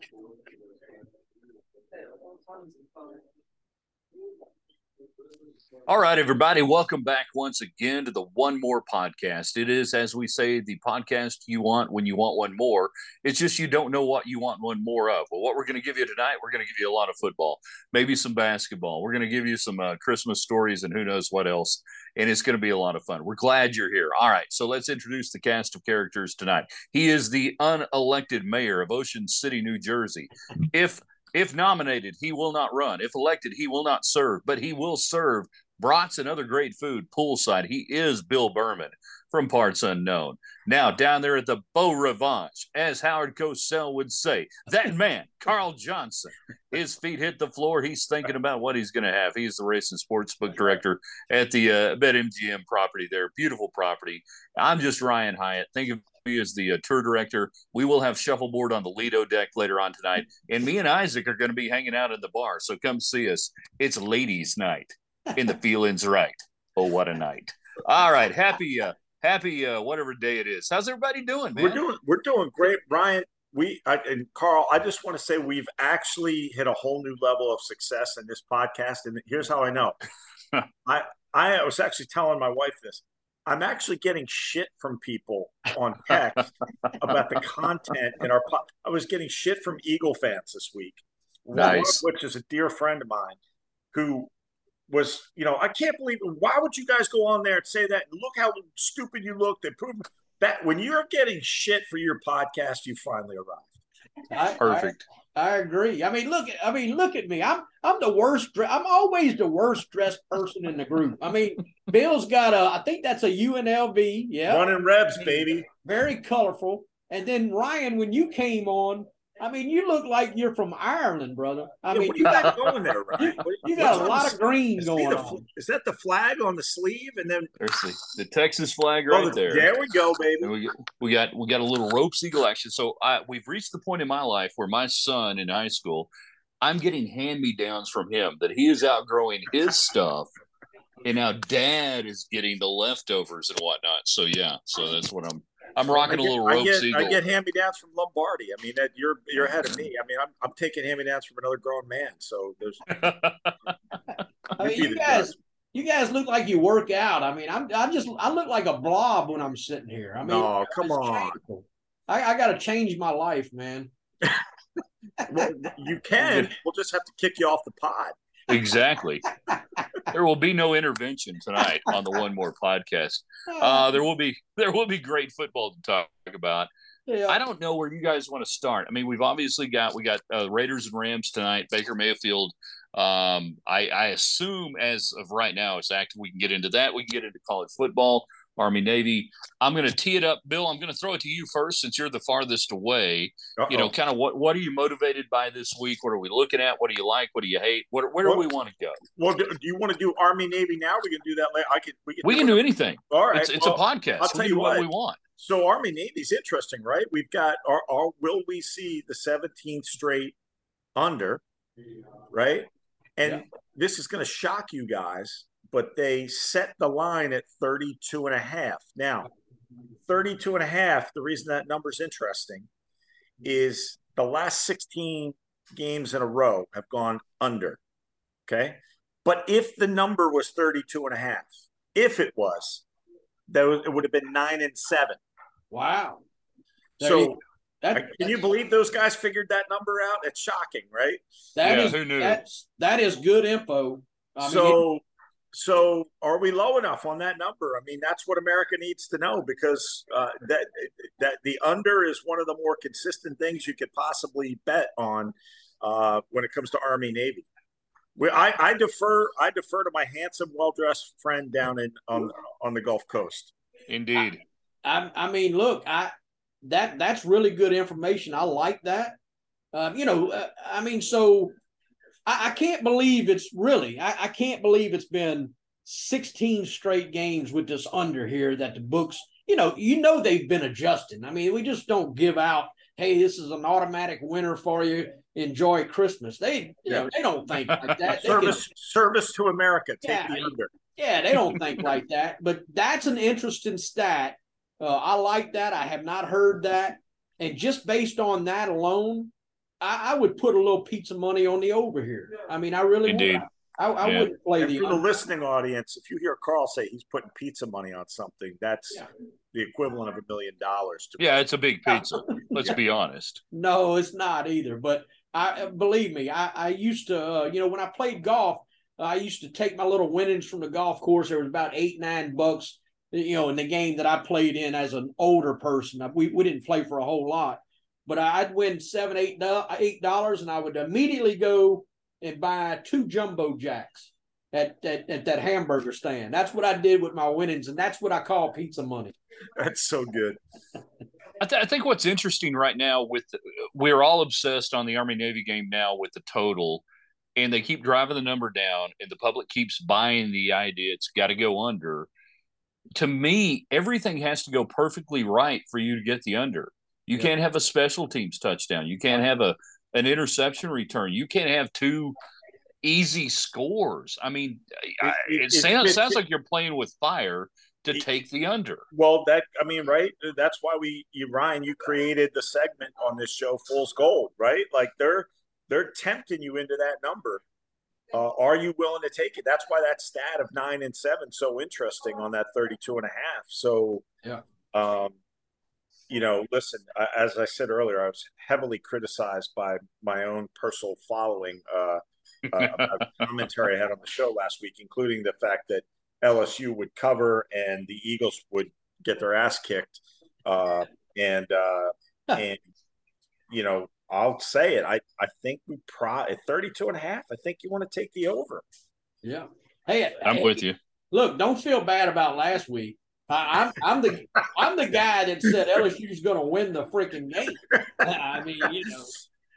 Thank you. All right, everybody, welcome back once again to the One More podcast. It is, as we say, the podcast you want when you want one more. It's just you don't know what you want one more of. Well, what we're going to give you tonight, we're going to give you a lot of football, maybe some basketball. We're going to give you some uh, Christmas stories and who knows what else. And it's going to be a lot of fun. We're glad you're here. All right, so let's introduce the cast of characters tonight. He is the unelected mayor of Ocean City, New Jersey. If if nominated, he will not run. If elected, he will not serve, but he will serve brats and other great food poolside. He is Bill Berman from Parts Unknown. Now, down there at the Beau Rivage, as Howard Cosell would say, that man, Carl Johnson, his feet hit the floor. He's thinking about what he's going to have. He's the race and sportsbook director at the uh, BetMGM property there. Beautiful property. I'm just Ryan Hyatt. Think of as the uh, tour director. We will have shuffleboard on the Lido deck later on tonight. And me and Isaac are going to be hanging out in the bar. So come see us. It's ladies' night and the feeling's right. Oh, what a night! All right, happy, uh, happy, uh, whatever day it is. How's everybody doing, man? We're doing, we're doing great, Ryan. We I, and Carl, I just want to say we've actually hit a whole new level of success in this podcast, and here's how I know. I I was actually telling my wife this. I'm actually getting shit from people on text about the content in our. Po- I was getting shit from Eagle fans this week, nice. which is a dear friend of mine who was, you know, I can't believe it. Why would you guys go on there and say that? Look how stupid you look. They prove that when you're getting shit for your podcast, you finally arrived. I, Perfect. I, I, agree. I mean, look. I mean, look at me. I'm I'm the worst. I'm always the worst dressed person in the group. I mean, Bill's got a. I think that's a UNLV. Yeah, running Rebs, baby. Very colorful. And then Ryan, when you came on, I mean, you look like you're from Ireland, brother. I yeah, mean, you got going there, right? You got a lot of green going the, on. Is that the flag on the sleeve? And then there's the, the Texas flag oh, right oh, there. There we go, baby. We, we got we got a little ropes eagle action. So I, we've reached the point in my life where my son in high school, I'm getting hand me downs from him that he is outgrowing his stuff. And now dad is getting the leftovers and whatnot. So yeah, so that's what I'm I'm rocking get, a little rope I get, eagle. I get hand me downs from Lombardi. I mean, that you're you're ahead of me. I mean, I'm I'm taking hand me downs from another grown man. So there's. I mean, you guys, you guys look like you work out. I mean, I'm I just I look like a blob when I'm sitting here. I mean, no, come on. I, I got to change my life, man. well, you can. We'll just have to kick you off the pod. Exactly. there will be no intervention tonight on the One More podcast. Uh, there will be there will be great football to talk about. Yeah. I don't know where you guys want to start. I mean, we've obviously got we got uh, Raiders and Rams tonight. Baker Mayfield. Um, I, I assume as of right now it's active. We can get into that. We can get into college football. Army Navy. I'm going to tee it up, Bill. I'm going to throw it to you first since you're the farthest away. Uh-oh. You know, kind of what what are you motivated by this week? What are we looking at? What do you like? What do you hate? What, where do we want to go? Well, do, do, you want to do Army Navy now? We can do that later. I can. We can, we can do, anything. All right, it's, it's well, a podcast. I'll tell you what, what, we want. So Army Navy's interesting, right? We've got our, our will we see the 17th straight under, right? And yeah. this is going to shock you guys but they set the line at 32 and a half. Now, 32 and a half, the reason that number is interesting is the last 16 games in a row have gone under. Okay. But if the number was 32 and a half, if it was, that it would have been nine and seven. Wow. So that, can you believe those guys figured that number out? It's shocking, right? That yeah, is, who knew? That's, that is good info. I so mean, so are we low enough on that number? I mean, that's what America needs to know because uh, that that the under is one of the more consistent things you could possibly bet on uh, when it comes to Army Navy. We, I, I defer I defer to my handsome, well dressed friend down in on on the Gulf Coast. Indeed. I, I, I mean, look, I that that's really good information. I like that. Uh, you know, uh, I mean, so I, I can't believe it's really, I, I can't believe it's been 16 straight games with this under here that the books, you know, you know they've been adjusting. I mean, we just don't give out, hey, this is an automatic winner for you. Enjoy Christmas. They, you know, they don't think like that. service, can, service to America. Take yeah, the under. Yeah, they don't think like that. But that's an interesting stat. Uh, I like that. I have not heard that. And just based on that alone, I, I, would put a little pizza money on the over here. I mean, I really Indeed. would. I, I yeah. wouldn't play and the. For the listening audience, if you hear Carl say he's putting pizza money on something, that's yeah. the equivalent of a million dollars. Yeah, it's a big pizza. Let's be honest. No, it's not either. But I believe me, I, I used to, uh, you know, when I played golf, I used to take my little winnings from the golf course. There was about eight, nine bucks, you know, in the game that I played in as an older person. We we didn't play for a whole lot, but I'd win seven, eight, eight dollars, and I would immediately go and buy two jumbo jacks at, at, at that hamburger stand. That's what I did with my winnings, and that's what I call pizza money. That's so good. I, th- I, think what's interesting right now with we're all obsessed on the Army Navy game now with the total, and they keep driving the number down, and the public keeps buying the idea it's got to go under. To me, everything has to go perfectly right for you to get the under. You yeah. can't have a special teams touchdown. You can't have a an interception return. You can't have two easy scores. I mean, it, it, it sounds, sounds like you're playing with fire to take the under. Well, that I mean, right? That's why we, you, Ryan, you created the segment on this show, Fool's Gold, right? Like they're they're tempting you into that number. Uh, are you willing to take it? That's why that stat of nine and seven so interesting on that 32 and a half. So, yeah. Um, you know, listen, as I said earlier, I was heavily criticized by my own personal following uh, uh, commentary I had on the show last week, including the fact that LSU would cover and the Eagles would get their ass kicked. Uh, and, uh, and, you know, I'll say it. I, I think we pro at 32 and a half. I think you want to take the over. Yeah. Hey, I'm hey, with you. Look, don't feel bad about last week. I, I'm, I'm the I'm the guy that said LSU's going to win the freaking game. I mean, you know.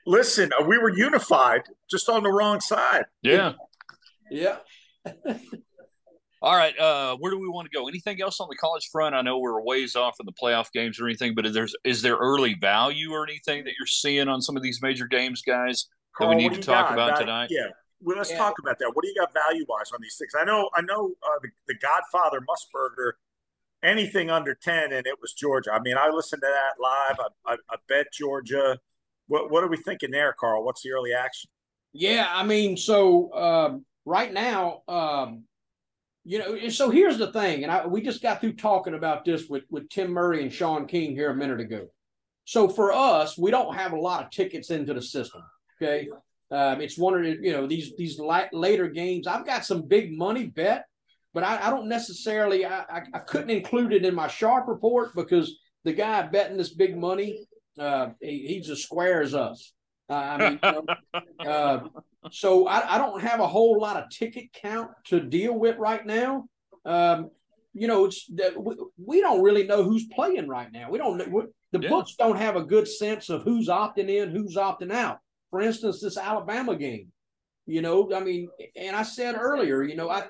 Listen, uh, we were unified, just on the wrong side. Yeah. Yeah. All right, uh, where do we want to go? Anything else on the college front? I know we're ways off in the playoff games or anything, but is there is there early value or anything that you're seeing on some of these major games, guys, that we need to talk got? about tonight? Yeah, well, let's yeah. talk about that. What do you got value wise on these things? I know, I know, uh, the, the Godfather Musburger, anything under ten, and it was Georgia. I mean, I listened to that live. I, I, I bet Georgia. What what are we thinking there, Carl? What's the early action? Yeah, I mean, so um, right now. Um, you know, so here's the thing, and I, we just got through talking about this with with Tim Murray and Sean King here a minute ago. So for us, we don't have a lot of tickets into the system. Okay, um, it's one of the you know these these later games. I've got some big money bet, but I, I don't necessarily. I, I, I couldn't include it in my sharp report because the guy betting this big money, uh, he, he's as square as us. Uh, I mean, you know, uh, so I, I, don't have a whole lot of ticket count to deal with right now. Um, you know, it's we, we, don't really know who's playing right now. We don't. the yeah. books don't have a good sense of who's opting in, who's opting out. For instance, this Alabama game. You know, I mean, and I said earlier, you know, I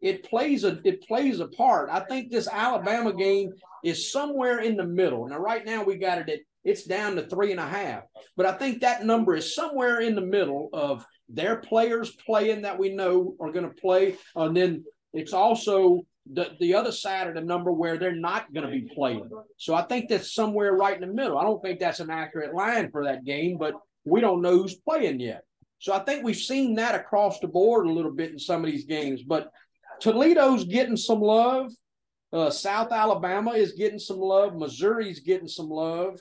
it plays a it plays a part. I think this Alabama game is somewhere in the middle. Now, right now we got it at it's down to three and a half, but I think that number is somewhere in the middle of their players playing that we know are going to play. And then it's also the, the other side of the number where they're not going to be playing. So I think that's somewhere right in the middle. I don't think that's an accurate line for that game, but we don't know who's playing yet. So I think we've seen that across the board a little bit in some of these games. But Toledo's getting some love. Uh, South Alabama is getting some love. Missouri's getting some love.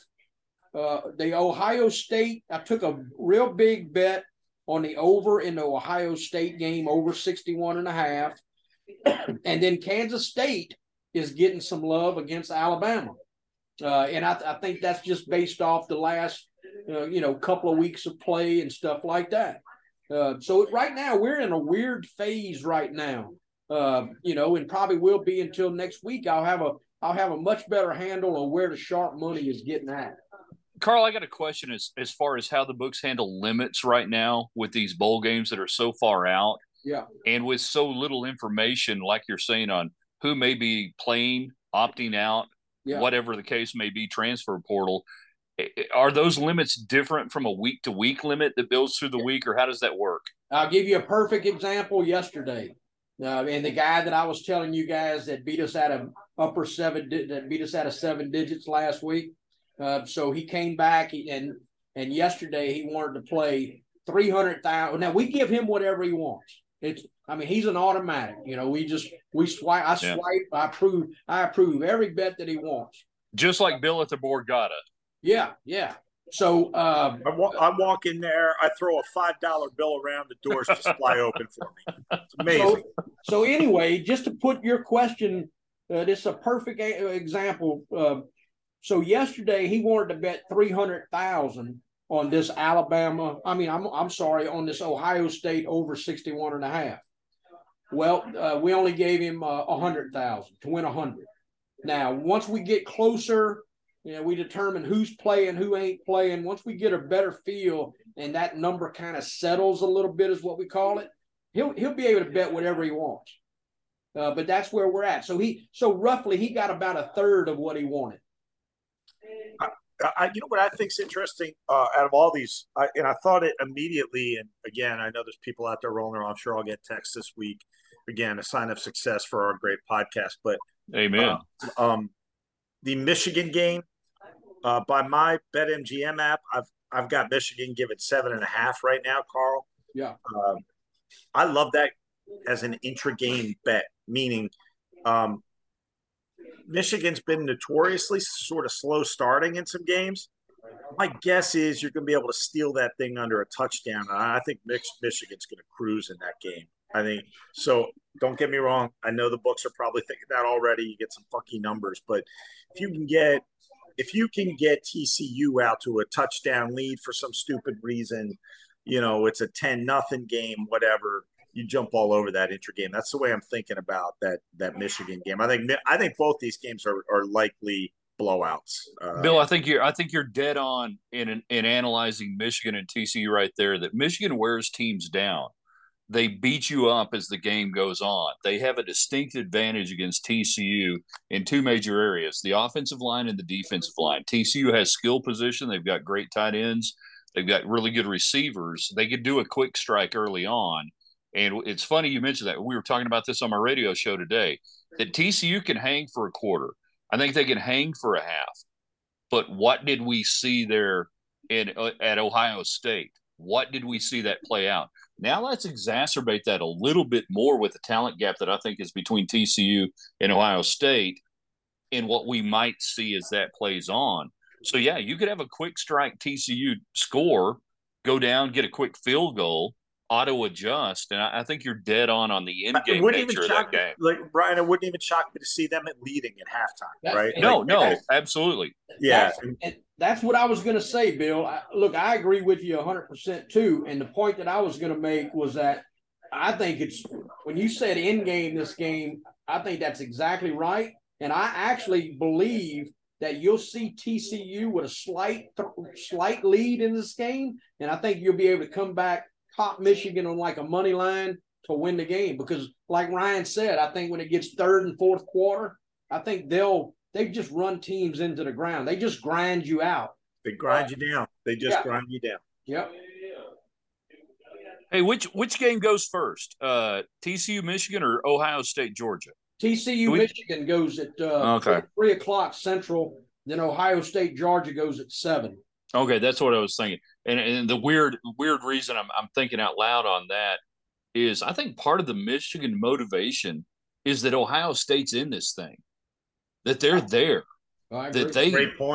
Uh, the Ohio State, I took a real big bet on the over in the Ohio State game, over 61 and a half. and then Kansas State is getting some love against Alabama. Uh, and I, I, think that's just based off the last, uh, you know, couple of weeks of play and stuff like that. Uh, so right now we're in a weird phase right now, uh, you know, and probably will be until next week. I'll have a I'll have a much better handle on where the sharp money is getting at. Carl, I got a question as as far as how the books handle limits right now with these bowl games that are so far out. Yeah. And with so little information, like you're saying, on who may be playing, opting out, yeah. whatever the case may be, transfer portal. Are those limits different from a week to week limit that builds through the week, or how does that work? I'll give you a perfect example yesterday. Uh, and the guy that I was telling you guys that beat us out of upper seven, that beat us out of seven digits last week, uh, so he came back and and yesterday he wanted to play three hundred thousand. Now we give him whatever he wants. It's I mean he's an automatic. You know we just we swipe. I swipe. Yeah. I approve. I approve every bet that he wants. Just like Bill at the board got Borgata. Yeah, yeah. So um, I, walk, I walk in there, I throw a five dollar bill around, the doors just fly open for me. It's amazing. So, so anyway, just to put your question, uh, this is a perfect a- example. Uh, so yesterday he wanted to bet three hundred thousand on this Alabama. I mean, I'm I'm sorry on this Ohio State over 61 and a half. Well, uh, we only gave him uh, a uh, hundred thousand to win a hundred. Now, once we get closer you know, we determine who's playing, who ain't playing. Once we get a better feel and that number kind of settles a little bit, is what we call it. He'll he'll be able to bet whatever he wants. Uh, but that's where we're at. So he so roughly he got about a third of what he wanted. I, I you know what I think's interesting uh, out of all these, I, and I thought it immediately. And again, I know there's people out there rolling around. I'm sure I'll get texts this week. Again, a sign of success for our great podcast. But amen. Uh, um, the Michigan game uh, by my BetMGM app. I've I've got Michigan given seven and a half right now, Carl. Yeah, um, I love that as an intra-game bet. Meaning, um, Michigan's been notoriously sort of slow starting in some games. My guess is you're going to be able to steal that thing under a touchdown. I think Michigan's going to cruise in that game. I think so. Don't get me wrong. I know the books are probably thinking that already. You get some funky numbers, but if you can get if you can get TCU out to a touchdown lead for some stupid reason, you know, it's a 10 nothing game, whatever, you jump all over that intergame. That's the way I'm thinking about that that Michigan game. I think I think both these games are, are likely blowouts. Uh, Bill, I think you're I think you're dead on in in analyzing Michigan and TCU right there. That Michigan wears teams down they beat you up as the game goes on. They have a distinct advantage against TCU in two major areas the offensive line and the defensive line. TCU has skill position, they've got great tight ends, they've got really good receivers. They could do a quick strike early on. And it's funny you mentioned that. We were talking about this on my radio show today that TCU can hang for a quarter. I think they can hang for a half. But what did we see there in uh, at Ohio State? What did we see that play out? Now let's exacerbate that a little bit more with the talent gap that I think is between TCU and Ohio State and what we might see as that plays on. So, yeah, you could have a quick strike TCU score, go down, get a quick field goal, auto adjust, and I, I, think you're dead on on the end game nature of that game. Like Brian, it wouldn't even shock me to see them at leading at halftime, that, right? No, like, no, absolutely. Yeah, that's, and that's what I was going to say, Bill. I, look, I agree with you 100 percent too. And the point that I was going to make was that I think it's when you said in game this game, I think that's exactly right, and I actually believe that you'll see TCU with a slight slight lead in this game, and I think you'll be able to come back top Michigan on like a money line to win the game because, like Ryan said, I think when it gets third and fourth quarter, I think they'll they just run teams into the ground. They just grind you out. They grind you down. They just yeah. grind you down. Yep. Hey, which which game goes first? Uh, TCU Michigan or Ohio State Georgia? TCU we... Michigan goes at uh, okay. three o'clock Central. Then Ohio State Georgia goes at seven. Okay, that's what I was thinking. And and the weird weird reason I'm I'm thinking out loud on that is I think part of the Michigan motivation is that Ohio State's in this thing, that they're there, that they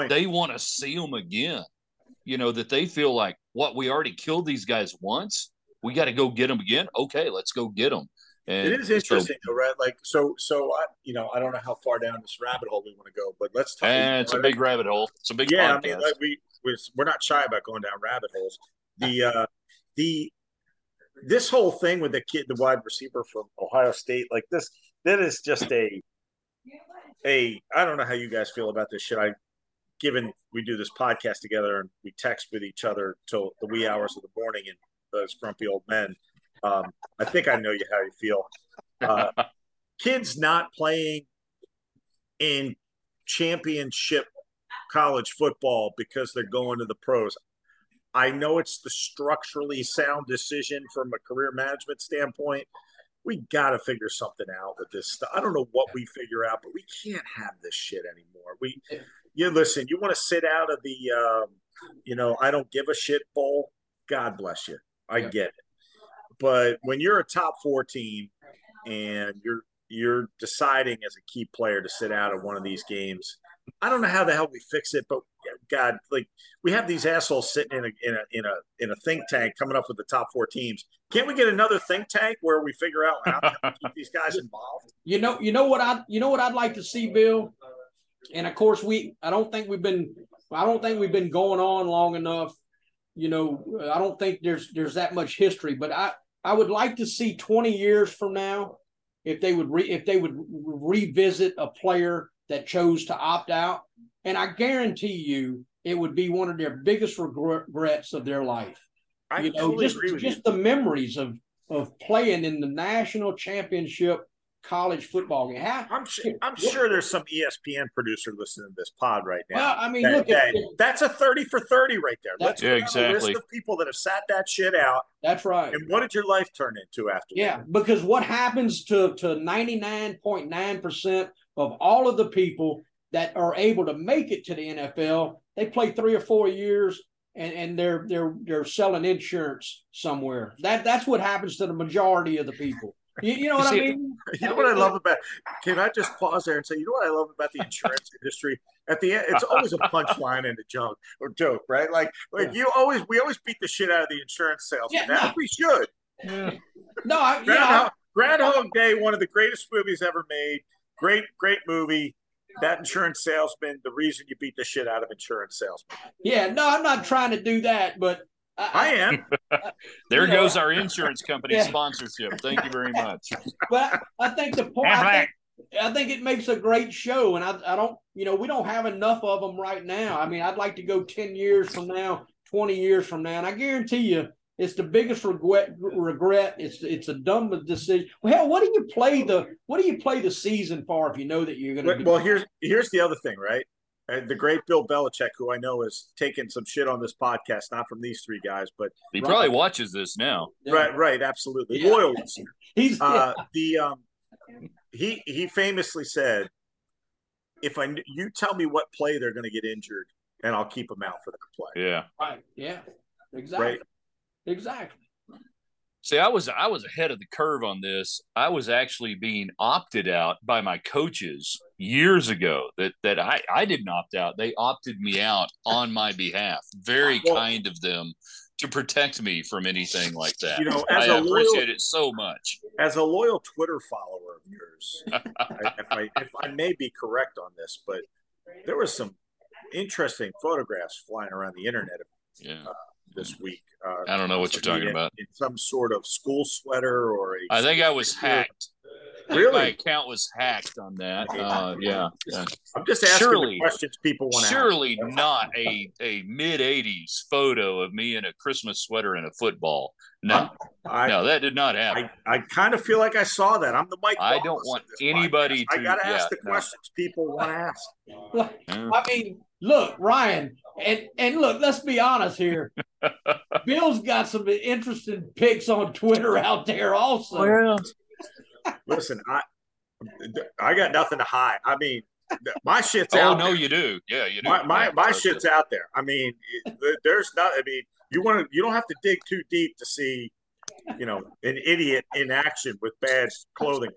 they want to see them again. You know that they feel like what we already killed these guys once, we got to go get them again. Okay, let's go get them. And it is interesting, so, though, right? Like, so, so I, you know, I don't know how far down this rabbit hole we want to go, but let's talk. And it's a big rabbit hole. It's a big yeah. Podcast. I mean, like we we're not shy about going down rabbit holes. The uh, the this whole thing with the kid, the wide receiver from Ohio State, like this, that is just a a. I don't know how you guys feel about this shit. I given we do this podcast together and we text with each other till the wee hours of the morning and those grumpy old men. Um, I think I know you how you feel. Uh, kids not playing in championship college football because they're going to the pros. I know it's the structurally sound decision from a career management standpoint. We got to figure something out with this stuff. I don't know what we figure out, but we can't have this shit anymore. We, you listen, you want to sit out of the, um, you know, I don't give a shit bowl. God bless you. I Yeah. get it. But when you're a top four team and you're you're deciding as a key player to sit out of one of these games, I don't know how the hell we fix it, but God, like we have these assholes sitting in a in a in a in a think tank coming up with the top four teams. Can't we get another think tank where we figure out how to keep these guys involved? You know, you know what I you know what I'd like to see, Bill. And of course, we I don't think we've been I don't think we've been going on long enough. You know, I don't think there's there's that much history, but I I would like to see 20 years from now if they would re, if they would revisit a player that chose to opt out, and I guarantee you it would be one of their biggest regrets of their life. I you know, totally just agree with just you. the memories of of playing in the national championship college football game. How, I'm sure, I'm sure there's some ESPN producer listening to this pod right now. well, I mean, that- look, if- that- that's a 30 for 30 right there. Let's Yeah, go down the exactly. list of people that have sat that shit out. that's right. And what did your life turn into after Yeah, because what happens to to 99.9% of all of the people that are able to make it to the NFL, they play 3 or 4 years and and they're they're they're selling insurance somewhere. That that's what happens to the majority of the people. You, you know what You I mean? You know what I love about Can I just pause there and say, you know what I love about the insurance industry? At the end, it's always a punchline and a joke or joke, right? Like, like you always, we always beat the shit out of the insurance salesman. Yeah, no. we should. No, I, Groundhog, I- Groundhog Day, one of the greatest movies ever made. Great, great movie. That insurance salesman, the reason you beat the shit out of insurance salesmen. yeah, no, I'm not trying to do that, but I am. There You know, goes our insurance company Yeah. sponsorship. Thank you very much. But I think the point. I think, I think it makes a great show, and I, I don't, you know, we don't have enough of them right now. I mean, I'd like to go ten years from now, twenty years from now, and I guarantee you, it's the biggest regret. Regret. It's it's a dumb decision. Well, hell, what do you play the what do you play the season for if you know that you're going to? Well, well, here's here's the other thing, right? Uh, the great Bill Belichick, who I know has taken some shit on this podcast, not from these three guys, but He Right. probably watches this now. right, right, absolutely, Yeah. loyal listener. He's Uh, the um, he he famously said, "If I you tell me what play they're going to get injured, and I'll keep them out for that play." Yeah. right. Yeah. Exactly. Right. Exactly. See, I was I was ahead of the curve on this. I was actually being opted out by my coaches years ago. That that I I didn't opt out. They opted me out on my behalf. Very Well- kind of them to protect me from anything like that. You know, as I a loyal- appreciate it so much. As a loyal Twitter follower of yours, I- if I if I may be correct on this, but there was some interesting photographs flying around the internet Yeah. Uh, this week. Uh, I don't know what you're talking in- about. In some sort of school sweater or a. I think I was hacked. Really? My account was hacked on that. Uh, yeah. yeah. I'm just asking Surely- the questions people want to Surely not a, a mid 80s photo of me in a Christmas sweater and a football. No, I, no, that did not happen. I, I kind of feel like I saw that. I'm the Mike. I don't want anybody podcast. I to- got to ask yeah, the no. questions people want to ask. I mean, look, Ryan, and and look, let's be honest here. Bill's got some interesting pics on Twitter out there also. Well, Listen, I I got nothing to hide. I mean, my shit's oh out. no, there. you do. Yeah, you do. my my, my shit's out there. I mean, it- there's not. I mean, you want to. You don't have to dig too deep to see, you know, an idiot in action with bad clothing.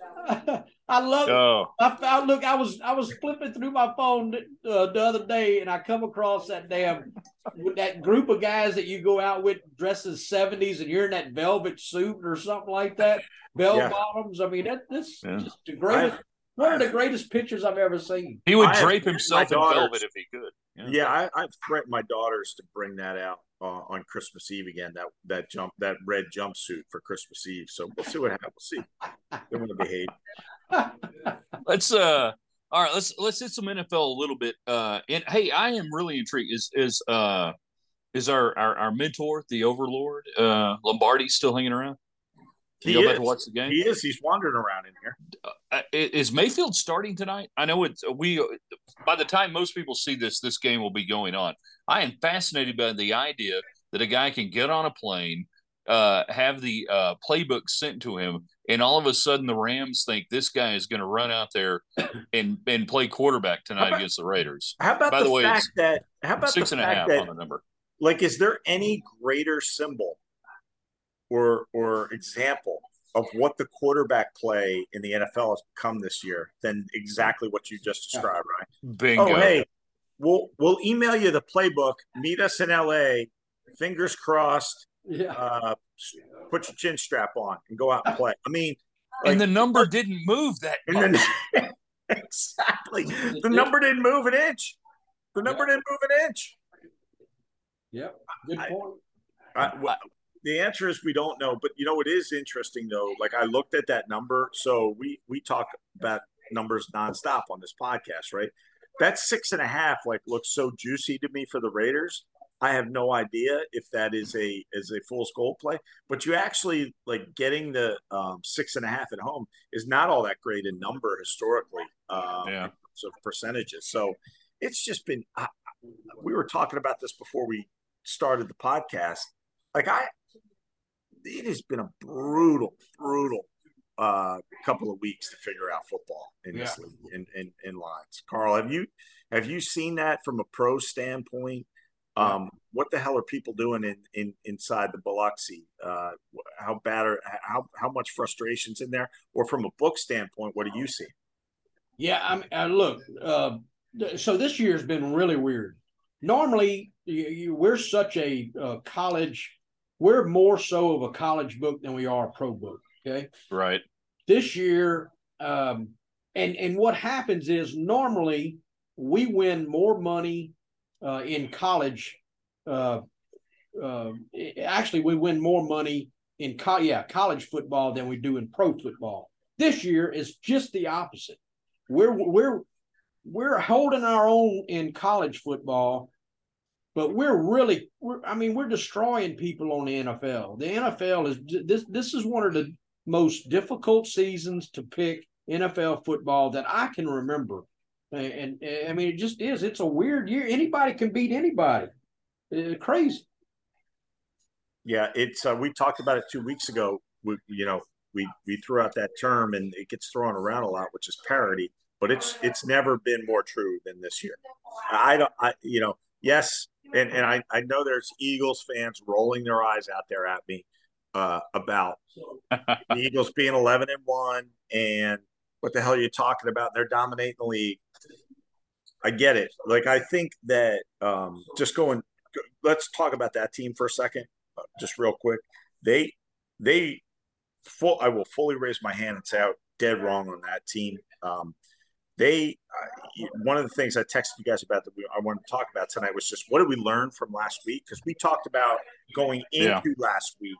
I love. Oh, I found. Look, I was I was flipping through my phone uh, the other day, and I come across that damn with that group of guys that you go out with dressed as seventies, and you're in that velvet suit or something like that, bell Yeah. bottoms. I mean, that this Yeah. just the greatest. one of the greatest pictures I've ever seen. he would I drape my himself in velvet if he could. Yeah, I, I've threatened my daughters to bring that out uh, on Christmas Eve again. That that jump that red jumpsuit for Christmas Eve. So we'll see what happens. We'll see. They're going to behave. Let's uh all right, let's let's hit some NFL a little bit. Uh and hey, I am really intrigued. Is is uh is our our, our mentor, the overlord, uh Lombardi still hanging around? He you go back is. to watch the game? He is. He's wandering around in here. Uh, is Mayfield starting tonight? I know it's we. By the time most people see this, this game will be going on. I am fascinated by the idea that a guy can get on a plane, uh, have the uh, playbook sent to him, and all of a sudden the Rams think this guy is going to run out there and and play quarterback tonight about, against the Raiders. How about By the, the way, fact that how about six the and a half that, on the number? Like, is there any greater symbol or or example of what the quarterback play in the NFL has become this year than exactly what you just described, right? Bingo. Oh, hey, we'll we'll email you the playbook. Meet us in LA. Fingers crossed. Yeah. Uh, put your chin strap on and go out and play. I mean, like, and the number didn't move that and much. then, exactly. The number didn't move an inch. The number didn't move an inch. Yep. Good I- point. I, well, the answer is we don't know, but you know it is interesting though. Like I looked at that number, so we we talk about numbers nonstop on this podcast, right? That six and a half like looks so juicy to me for the Raiders. I have no idea if that is a is a full gold play, but you actually like getting the um, six and a half at home is not all that great in number historically um, Yeah. in terms of percentages. So it's just been. I, we were talking about this before we started the podcast. Like I, it has been a brutal, brutal uh, couple of weeks to figure out football in this league in, in in lines. Carl, have you have you seen that from a pro standpoint? Um, what the hell are people doing in, in inside the Biloxi? Uh, how bad are how how much frustrations in there? Or from a book standpoint, what do you see? Yeah, I mean, uh, look. Uh, so this year's been really weird. Normally, you, you, we're such a uh, college. We're more so of a college book than we are a pro book. Okay, Right. this year, um, and and what happens is normally we win more money uh, in college. Uh, uh, actually, we win more money in co- yeah college football than we do in pro football. This year is just the opposite. We're we're we're holding our own in college football, but we're really we're, I mean we're destroying people on the NFL. The NFL is this this is one of the most difficult seasons to pick NFL football that I can remember. And, and I mean, it just is. It's a weird year. Anybody can beat anybody. Uh, crazy. Yeah, it's uh, we talked about it two weeks ago. We, you know, we we threw out that term, and it gets thrown around a lot, which is parity. But it's it's never been more true than this year. I don't, I you know, yes, and and I I know there's Eagles fans rolling their eyes out there at me uh, about the Eagles being 11 and one, and what the hell are you talking about? They're dominating the league. I get it. Like I think that um, just going. Let's talk about that team for a second, uh, just real quick. They they full. I will fully raise my hand and say I'm dead wrong on that team. Um, they uh, one of the things I texted you guys about that we, I wanted to talk about tonight was just what did we learn from last week because we talked about going into Yeah. last week.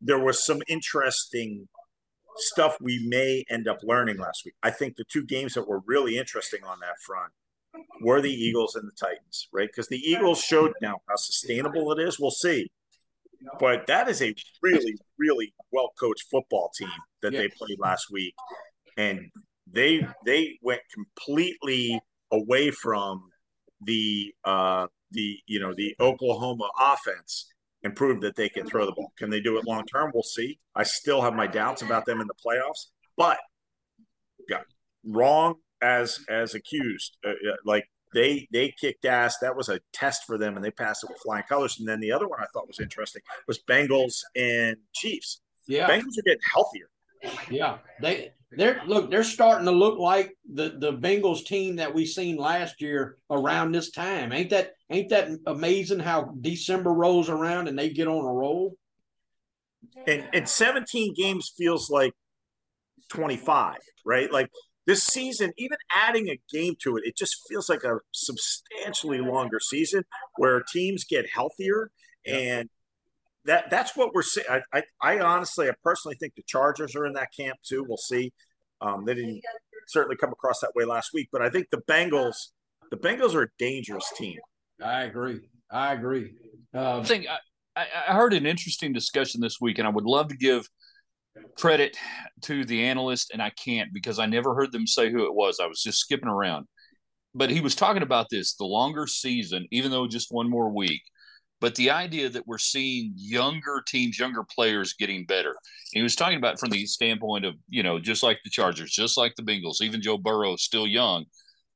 There was some interesting stuff we may end up learning last week. I think the two games that were really interesting on that front were the Eagles and the Titans, right? Because the Eagles showed now how sustainable it is. We'll see. But that is a really, really well coached football team that they played last week. And they they went completely away from the uh the you know the Oklahoma offense and proved that they can throw the ball. Can they do it long term? We'll see. I still have my doubts about them in the playoffs, but got wrong as as accused. Uh, uh, like they they kicked ass. That was a test for them, and they passed it with flying colors. And then the other one I thought was interesting was Bengals and Chiefs. Yeah. Bengals are getting healthier. Yeah, they they're look they're starting to look like the the Bengals team that we seen last year around this time. Ain't that ain't that amazing how December rolls around and they get on a roll? and and 17 games feels like 25 right? Like this season even adding a game to it it just feels like a substantially longer season where teams get healthier. And that that's what we're seeing I, I i honestly i personally think the chargers are in that camp too. We'll see um they didn't certainly come across that way last week but i think the bengals the bengals are a dangerous team I agree. I agree. Um, I think I, I I heard an interesting discussion this week, and I would love to give credit to the analyst, and I can't because I never heard them say who it was. I was just skipping around. But he was talking about this the longer season, even though just one more week, but the idea that we're seeing younger teams, younger players getting better. And he was talking about from the standpoint of, you know, just like the Chargers, just like the Bengals, even Joe Burrow still young,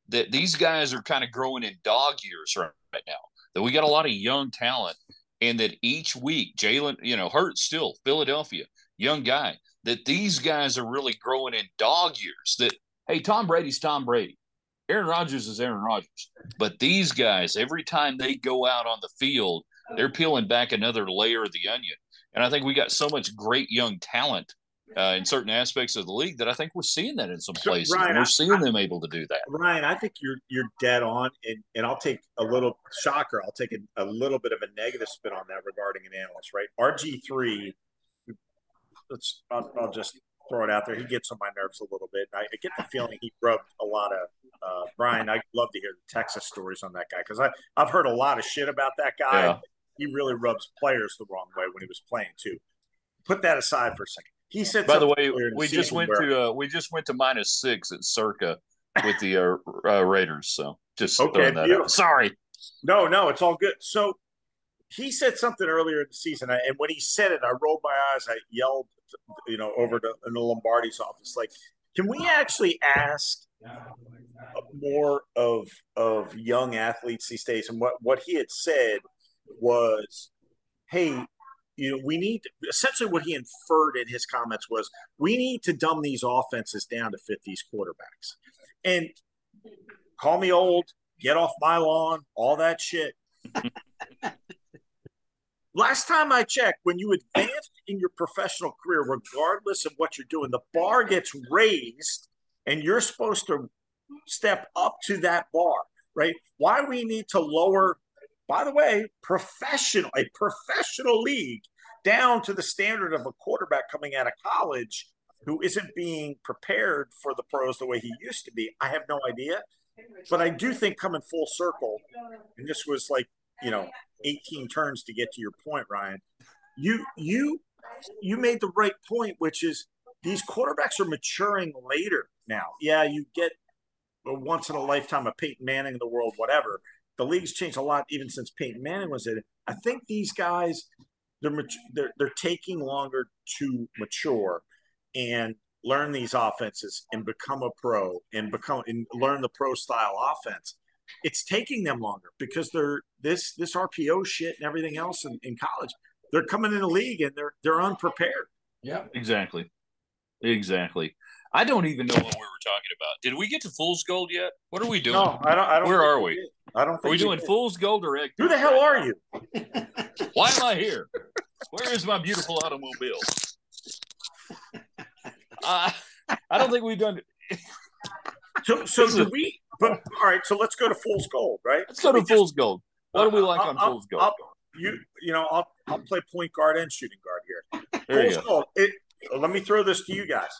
that these guys are kind of growing in dog years right, right now. That we got a lot of young talent, and that each week, Jalen, you know, Hurt still Philadelphia, young guy, that these guys are really growing in dog years. That hey, Tom Brady's Tom Brady. Aaron Rodgers is Aaron Rodgers. But these guys, every time they go out on the field, they're peeling back another layer of the onion. And I think we got so much great young talent uh, in certain aspects of the league that I think we're seeing that in some places. Ryan, we're seeing I, them able to do that. Ryan, I think you're you're dead on, and, and I'll take a little shocker. I'll take a, a little bit of a negative spin on that regarding an analyst. Right, RG three. Let's I'll, I'll just throw it out there. He gets on my nerves a little bit. I, I get the feeling he rubbed a lot of uh, Brian. I'd love to hear the Texas stories on that guy because I've heard a lot of shit about that guy. Yeah. He really rubs players the wrong way when he was playing too. Put that aside for a second. He said. By the way, we just went where, to uh, we just went to minus six at Circa with the uh, uh, Raiders. So just okay, throwing that beautiful. out. Sorry. No, no, it's all good. So he said something earlier in the season, and when he said it, I rolled my eyes. I yelled, you know, over to in the Lombardi's office, like, "Can we actually ask more of of young athletes these days?" And what what he had said was, "Hey, you know, we need essentially what he inferred in his comments was we need to dumb these offenses down to fit these quarterbacks. And call me old, get off my lawn, all that shit. Last time I checked, when you advance in your professional career, regardless of what you're doing, the bar gets raised and you're supposed to step up to that bar, right? Why we need to lower by the way, professional, a professional league down to the standard of a quarterback coming out of college who isn't being prepared for the pros the way he used to be. I have no idea. But I do think coming full circle, and this was like, you know, 18 turns to get to your point, Ryan. You you you made the right point, which is these quarterbacks are maturing later now. Yeah, you get a once in a lifetime of Peyton Manning in the world, whatever the league's changed a lot even since Peyton Manning was in it. I think these guys they're they're they're taking longer to mature and learn these offenses and become a pro and become and learn the pro style offense. It's taking them longer because they're this this RPO shit and everything else in, in college. They're coming in the league and they're they're unprepared. Yeah, exactly, exactly. I don't even know what we were talking about. Did we get to Fool's Gold yet? What are we doing? No, I don't. I don't Where are we? I don't. are we doing did. Fool's Gold or egg? Who the hell are you? Why am I here? Where is my beautiful automobile? Uh, I don't think we've done. So, so do we? But all right. So let's go to Fool's Gold, right? Let's go to Fool's Gold. What do we like I'll, on Fool's Gold? I'll, you, you know, I'll, I'll play point guard and shooting guard here. There Fool's Gold. It, let me throw this to you guys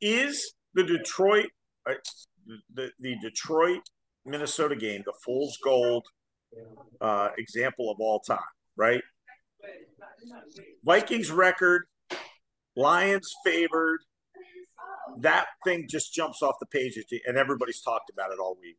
is the Detroit uh, the, the Detroit Minnesota game the Fool's Gold uh, example of all time, right? Vikings record, Lions favored. That thing just jumps off the page, and everybody's talked about it all week.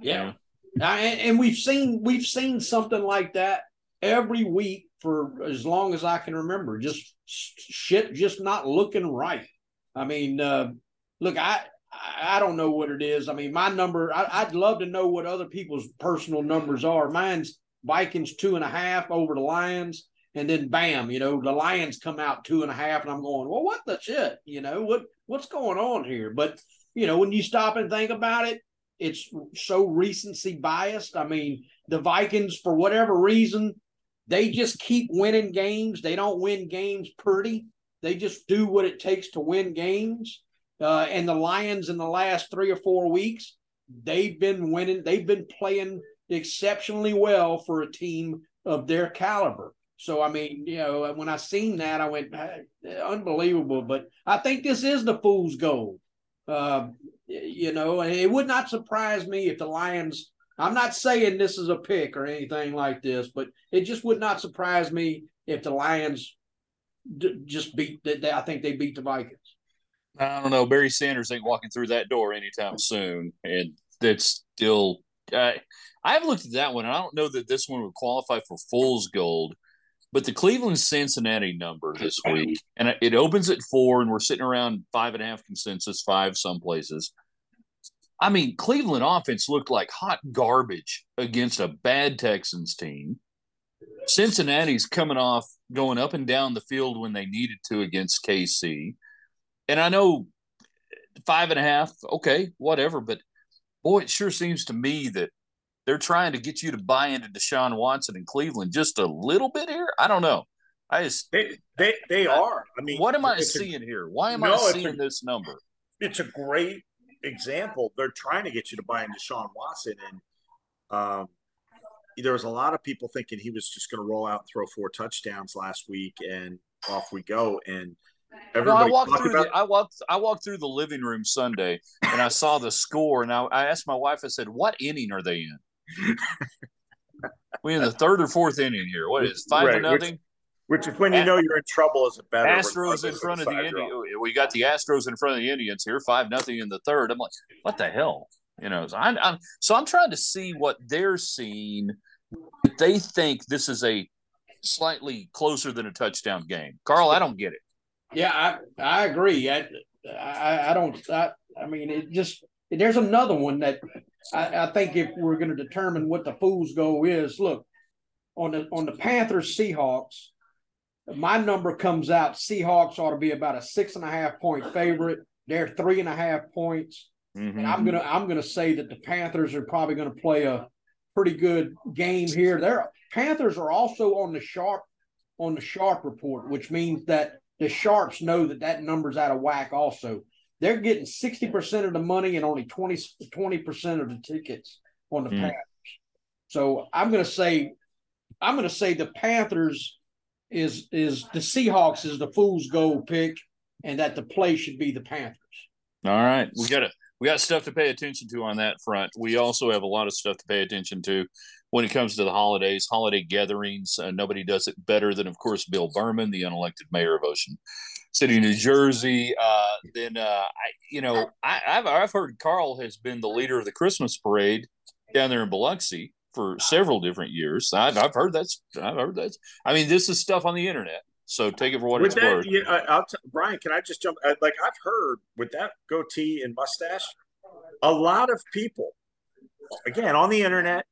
Yeah, uh, and, and we've seen we've seen something like that every week for as long as I can remember. Just shit, just not looking right. I mean, uh, look, I I don't know what it is. I mean, my number, I, would love to know what other people's personal numbers are. Mine's Vikings two and a half over the Lions. And then bam, you know, the Lions come out two and a half, and I'm going, well, what the shit? You know, what what's going on here? But you know, when you stop and think about it, it's so recency biased. I mean, the Vikings, for whatever reason, they just keep winning games. They don't win games pretty. They just do what it takes to win games. Uh, and the Lions in the last three or four weeks, they've been winning. They've been playing exceptionally well for a team of their caliber. So I mean, you know, when I seen that, I went unbelievable. But I think this is the fool's gold. Uh, you know, it would not surprise me if the Lions. I'm not saying this is a pick or anything like this, but it just would not surprise me if the Lions d- just beat. I think they beat the Vikings. I don't know. Barry Sanders ain't walking through that door anytime soon, and that's still uh, I've looked at that one, and I don't know that this one would qualify for fool's gold. But the Cleveland Cincinnati number this week, and it opens at four, and we're sitting around five and a half consensus, five some places. I mean, Cleveland offense looked like hot garbage against a bad Texans team. Cincinnati's coming off going up and down the field when they needed to against KC. And I know five and a half, okay, whatever. But boy, it sure seems to me that they're trying to get you to buy into Deshaun Watson in Cleveland just a little bit here. I don't know. I just they they, they I, are. I mean, what am I seeing a, here? Why am no, I seeing a, this number? It's a great example. They're trying to get you to buy into Deshaun Watson, and um, there was a lot of people thinking he was just going to roll out and throw four touchdowns last week, and off we go. And Everybody no, I walked through. About- the, I walked. I walked through the living room Sunday, and I saw the score, and I, I asked my wife. I said, "What inning are they in?" we in the third or fourth inning here. What is five right, to nothing? Which, which, is when you know you're in trouble as a better. Astros in front of the Indians. We got the Astros in front of the Indians here, five nothing in the third. I'm like, what the hell? You know, so I'm, I'm so I'm trying to see what they're seeing. They think this is a slightly closer than a touchdown game. Carl, I don't get it. Yeah, I I agree. I I, I don't. I, I mean, it just there's another one that I, I think if we're going to determine what the fool's goal is, look on the on the Panthers Seahawks. My number comes out. Seahawks ought to be about a six and a half point favorite. They're three and a half points, mm-hmm. and I'm gonna I'm gonna say that the Panthers are probably going to play a pretty good game here. Their Panthers are also on the sharp on the sharp report, which means that the sharps know that that number's out of whack also they're getting 60% of the money and only 20 percent of the tickets on the mm. panthers so i'm going to say i'm going to say the panthers is is the seahawks is the fool's gold pick and that the play should be the panthers. All right. We got it we got stuff to pay attention to on that front. We also have a lot of stuff to pay attention to when it comes to the holidays, holiday gatherings. Uh, nobody does it better than, of course, Bill Berman, the unelected mayor of Ocean City, New Jersey. Uh, then, uh, I, you know, I, have I've heard Carl has been the leader of the Christmas parade down there in Biloxi for several different years. I've, I've heard that's I've heard that's. I mean, this is stuff on the internet. So take it for what with it's that, worth. Yeah, I'll t- Brian, can I just jump? Uh, like I've heard with that goatee and mustache, a lot of people, again on the internet,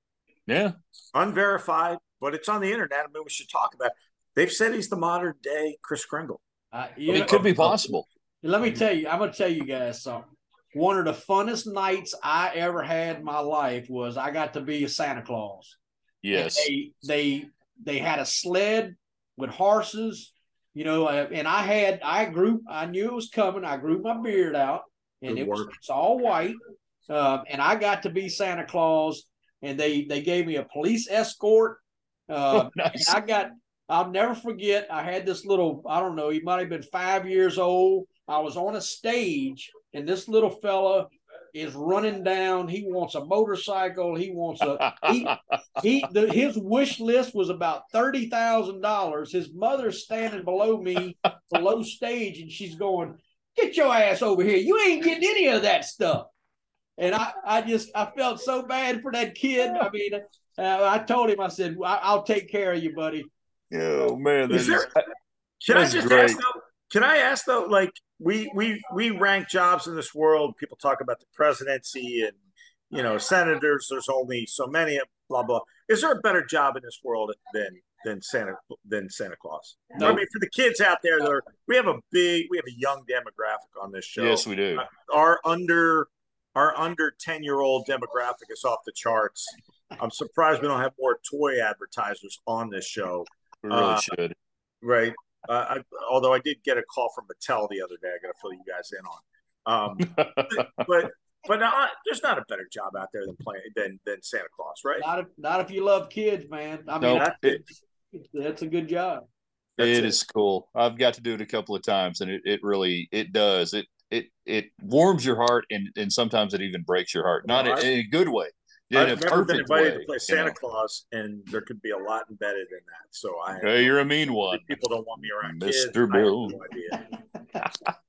yeah. Unverified, but it's on the internet. I mean, we should talk about it. They've said he's the modern day Kris Kringle. Uh, it know, could be possible. Let me tell you, I'm going to tell you guys something. One of the funnest nights I ever had in my life was I got to be a Santa Claus. Yes. They, they they had a sled with horses, you know, uh, and I had I grew I knew it was coming. I grew my beard out, and Good it was it's all white. Uh, and I got to be Santa Claus and they they gave me a police escort. Uh, oh, nice. I got I'll never forget. I had this little I don't know. He might have been five years old. I was on a stage, and this little fella is running down. He wants a motorcycle. He wants a he he. The, his wish list was about thirty thousand dollars. His mother's standing below me, below stage, and she's going, "Get your ass over here! You ain't getting any of that stuff." and I, I just I felt so bad for that kid. I mean, uh, I told him I said I, will take care of you, buddy. Oh man, is there, can I just great. ask though? Can I ask though? Like we we we rank jobs in this world. People talk about the presidency and you know senators. There's only so many. Blah blah. Is there a better job in this world than than Santa than Santa Claus. No, I mean for the kids out there, there we have a big, we have a young demographic on this show. Yes, we do. Uh, our under our under 10 year old demographic is off the charts. I'm surprised we don't have more toy advertisers on this show. We really uh, should. Right. Uh, I, although I did get a call from Mattel the other day, I got to fill you guys in on. Um, but but not, there's not a better job out there than playing than than Santa Claus, right? Not if not if you love kids, man. I mean, nope. that's, that's a good job. That's it, it is cool. I've got to do it a couple of times, and it, it really it does. It it it warms your heart and and sometimes it even breaks your heart, not in, in, a good way. I've never been invited way, to play Santa you know. Claus, and there could be a lot embedded in that. So I, hey, you're a mean one. People don't want me around Mr. Bill. No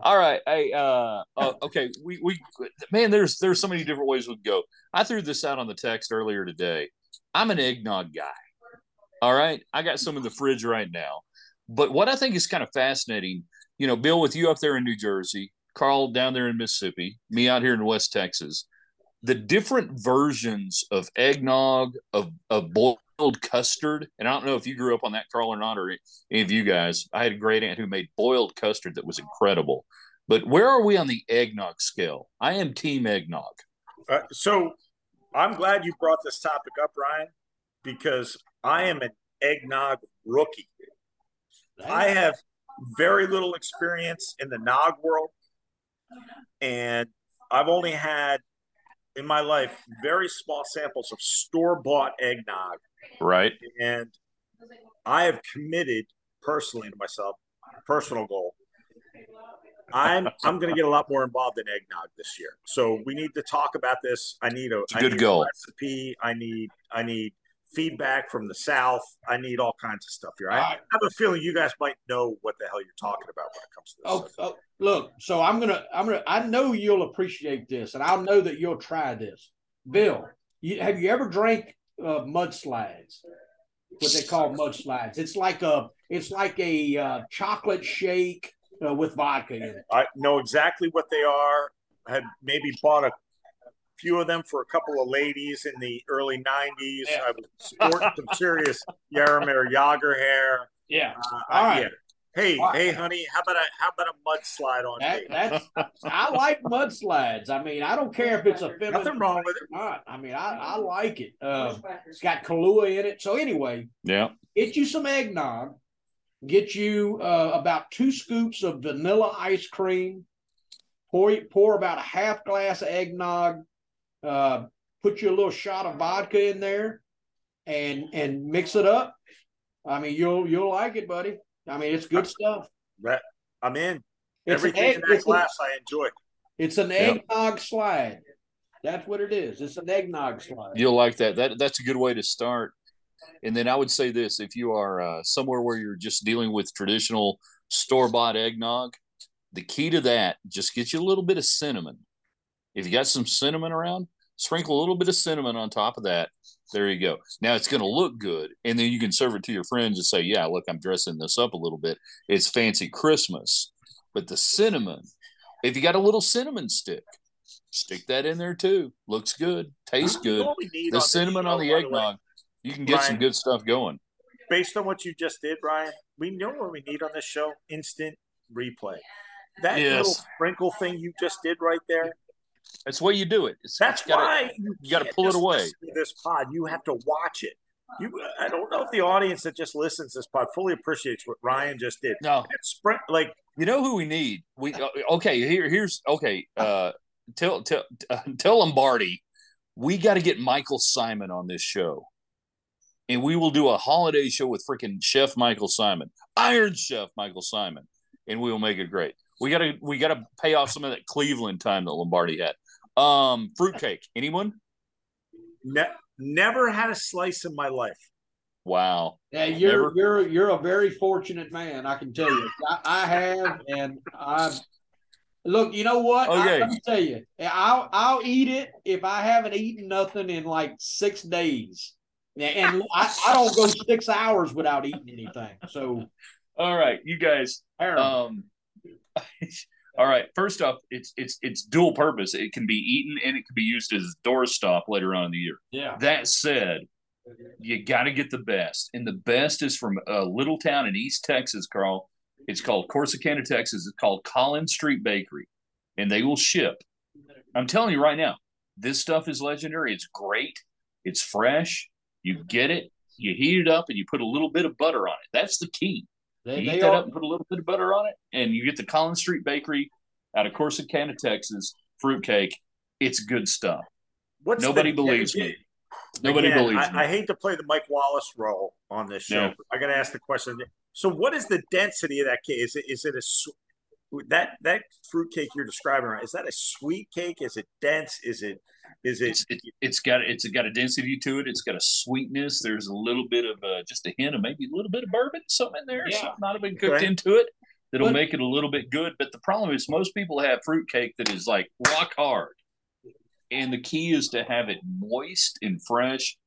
All right. Hey, uh, uh, okay. We, we, man, there's, there's so many different ways we could go. I threw this out on the text earlier today. I'm an eggnog guy. All right. I got some in the fridge right now. But what I think is kind of fascinating, you know, Bill, with you up there in New Jersey, Carl down there in Mississippi, me out here in West Texas, the different versions of eggnog, of, of boiled custard. And I don't know if you grew up on that, Carl, or not, or any of you guys. I had a great aunt who made boiled custard that was incredible. But where are we on the eggnog scale? I am team eggnog. Uh, so I'm glad you brought this topic up, Ryan, because I am an eggnog rookie. I have very little experience in the nog world, and I've only had in my life very small samples of store bought eggnog. Right. And I have committed personally to myself, personal goal. I'm I'm going to get a lot more involved in eggnog this year. So we need to talk about this. I need a, a good need goal. A recipe. I need I need feedback from the South. I need all kinds of stuff here. I, I have a feeling you guys might know what the hell you're talking about when it comes to this. Oh, oh, look, so I'm gonna, I'm gonna, I know you'll appreciate this, and I'll know that you'll try this. Bill, you, have you ever drank uh, mudslides? What they call mudslides? It's like a, it's like a uh, chocolate shake uh, with vodka in it. I know exactly what they are. I had maybe bought a few of them for a couple of ladies in the early 90s. Yeah. I was sporting some serious Jaromir Jagr hair. Yeah. Uh, All right. Yeah. Hey, right. hey, honey, how about a how about a mudslide on that, That's I like mudslides. I mean, I don't care if it's a feminine nothing wrong with it. Not. I mean, I, I like it. Uh, it's got Kahlua in it. So anyway, yeah, get you some eggnog. Get you uh, about two scoops of vanilla ice cream. Pour pour about a half glass of eggnog uh, put you a little shot of vodka in there, and and mix it up. I mean, you'll you'll like it, buddy. I mean, it's good stuff. I'm in. It's Everything egg, in that glass a, I enjoy. It's an yep. eggnog slide. That's what it is. It's an eggnog slide. You'll like that. That that's a good way to start. And then I would say this: if you are uh, somewhere where you're just dealing with traditional store bought eggnog, the key to that just get you a little bit of cinnamon. If you got some cinnamon around, sprinkle a little bit of cinnamon on top of that. There you go. Now it's going to look good. And then you can serve it to your friends and say, yeah, look, I'm dressing this up a little bit. It's fancy Christmas. But the cinnamon, if you got a little cinnamon stick, stick that in there too. Looks good, tastes good. The cinnamon on the eggnog, you can get some good stuff going. Based on what you just did, Ryan, we know what we need on this show instant replay. That yes. little sprinkle thing you just did right there, that's the way you do it. It's, That's it's gotta, why you, you got to pull it away. This pod, you have to watch it. You, I don't know if the audience that just listens to this pod fully appreciates what Ryan just did. No, sprint like you know who we need. We uh, okay. Here, here's okay. Uh, tell tell uh, tell Lombardi, we got to get Michael Symon on this show, and we will do a holiday show with freaking Chef Michael Symon, Iron Chef Michael Symon, and we will make it great. We gotta we gotta pay off some of that Cleveland time that Lombardi had. Um, fruitcake. Anyone? Ne- never had a slice in my life. Wow. Yeah, you're never? you're you're a very fortunate man. I can tell you. I, I have, and I look. You know what? Okay. I, let me tell you. I'll I'll eat it if I haven't eaten nothing in like six days, and I, I don't go six hours without eating anything. So. All right, you guys. Um, all right. First off, it's it's it's dual purpose. It can be eaten and it can be used as a doorstop later on in the year. Yeah. That said, you got to get the best, and the best is from a little town in East Texas, Carl. It's called Corsicana, Texas. It's called Collins Street Bakery, and they will ship. I'm telling you right now, this stuff is legendary. It's great. It's fresh. You get it. You heat it up, and you put a little bit of butter on it. That's the key. They, you they that up and put a little bit of butter on it, and you get the Collins Street Bakery out of Corsicana, Texas, fruitcake. It's good stuff. What's Nobody the, believes me. Nobody Again, believes I, me. I hate to play the Mike Wallace role on this show. Yeah. I got to ask the question. So, what is the density of that cake? Is it is it a that that fruitcake you're describing? Right? Is that a sweet cake? Is it dense? Is it is it? It's, it, has got it's got a density to it. It's got a sweetness. There's a little bit of uh, just a hint of maybe a little bit of bourbon, something in there. Yeah. Something not have been cooked okay. into it. that'll But- make it a little bit good. But the problem is most people have fruitcake that is like rock hard. And the key is to have it moist and fresh,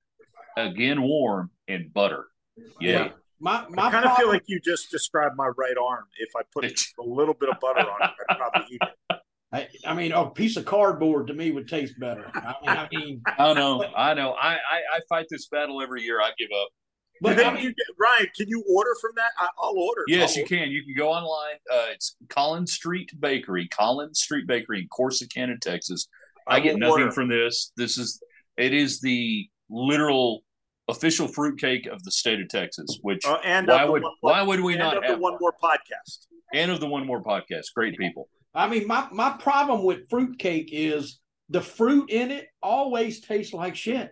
again warm, and butter. Yeah. My my I kind of feel like you just described my right arm. If I put a little bit of butter on it, I'd probably eat it. I, I mean, a piece of cardboard to me would taste better. I mean, I mean, I know, I know. I, I I fight this battle every year. I give up. but Then I mean, you get, Ryan, can you order from that? I, I'll order. Yes, I'll you order. can. You can go online. Uh, it's Collins Street Bakery, Collins Street Bakery in Corsicana, Texas. I, get will nothing order. from this. This is it is the literal official fruitcake of the state of Texas. Which Uh, and why would one, why would we and not of have the one one? more podcast? And of the one more podcast, great people. I mean, my my problem with fruitcake is the fruit in it always tastes like shit.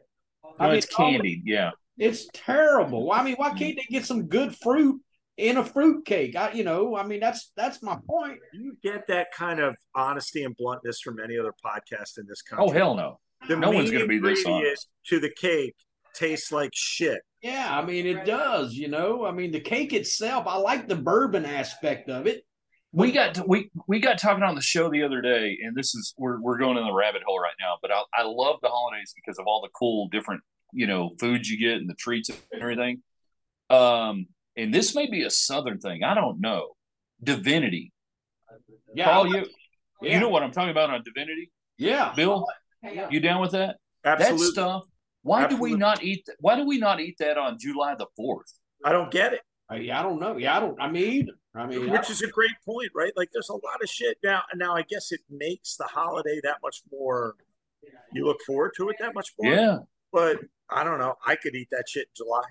I mean, it's candied. Yeah, It's terrible. Mm-hmm. I mean, why can't mm-hmm. they get some good fruit in a fruit cake? I, you know, I mean, that's that's my mm-hmm. point. You get that kind of honesty and bluntness from any other podcast in this oh, country. Oh hell no. The no one's main gonna be this ingredient honest. to the cake tastes like shit. Yeah, I mean, it does. You know, I mean, the cake itself. I like the bourbon aspect of it. We got to, we we got talking on the show the other day, and this is we're we're going in the rabbit hole right now. But I I love the holidays because of all the cool different you know foods you get and the treats and everything. Um, and this may be a southern thing. I don't know. Divinity. Yeah, Paul, you yeah, you know what I'm talking about on Divinity, yeah. Bill? Yeah. You down with that? Absolutely. That stuff. Why do we not eat? Why do we not eat that on July the fourth? I don't get it. I, I don't know. Yeah, I don't. I mean, either. I mean, I Which is a great point, right? Like there's a lot of shit now. And Now I guess it makes the holiday that much more you look forward to it that much more. Yeah, But I don't know. I could eat that shit in July.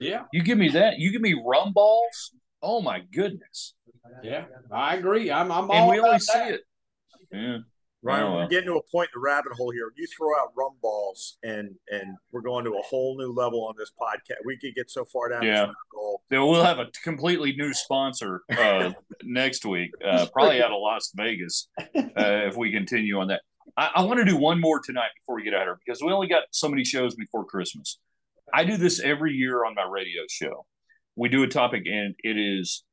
yeah, you give me that. You give me rum balls. Oh my goodness! yeah. I agree. I'm. I'm all we about always that. see it. Yeah. Ryan, we're getting to a point in the rabbit hole here. You throw out rum balls, and and we're going to a whole new level on this podcast. We could get so far down Yeah. rabbit hole. So we'll have a completely new sponsor uh, next week, uh, probably out of Las Vegas, uh, if we continue on that. I, I want to do one more tonight before we get out of here because we only got so many shows before Christmas. I do this every year on my radio show. We do a topic, and it is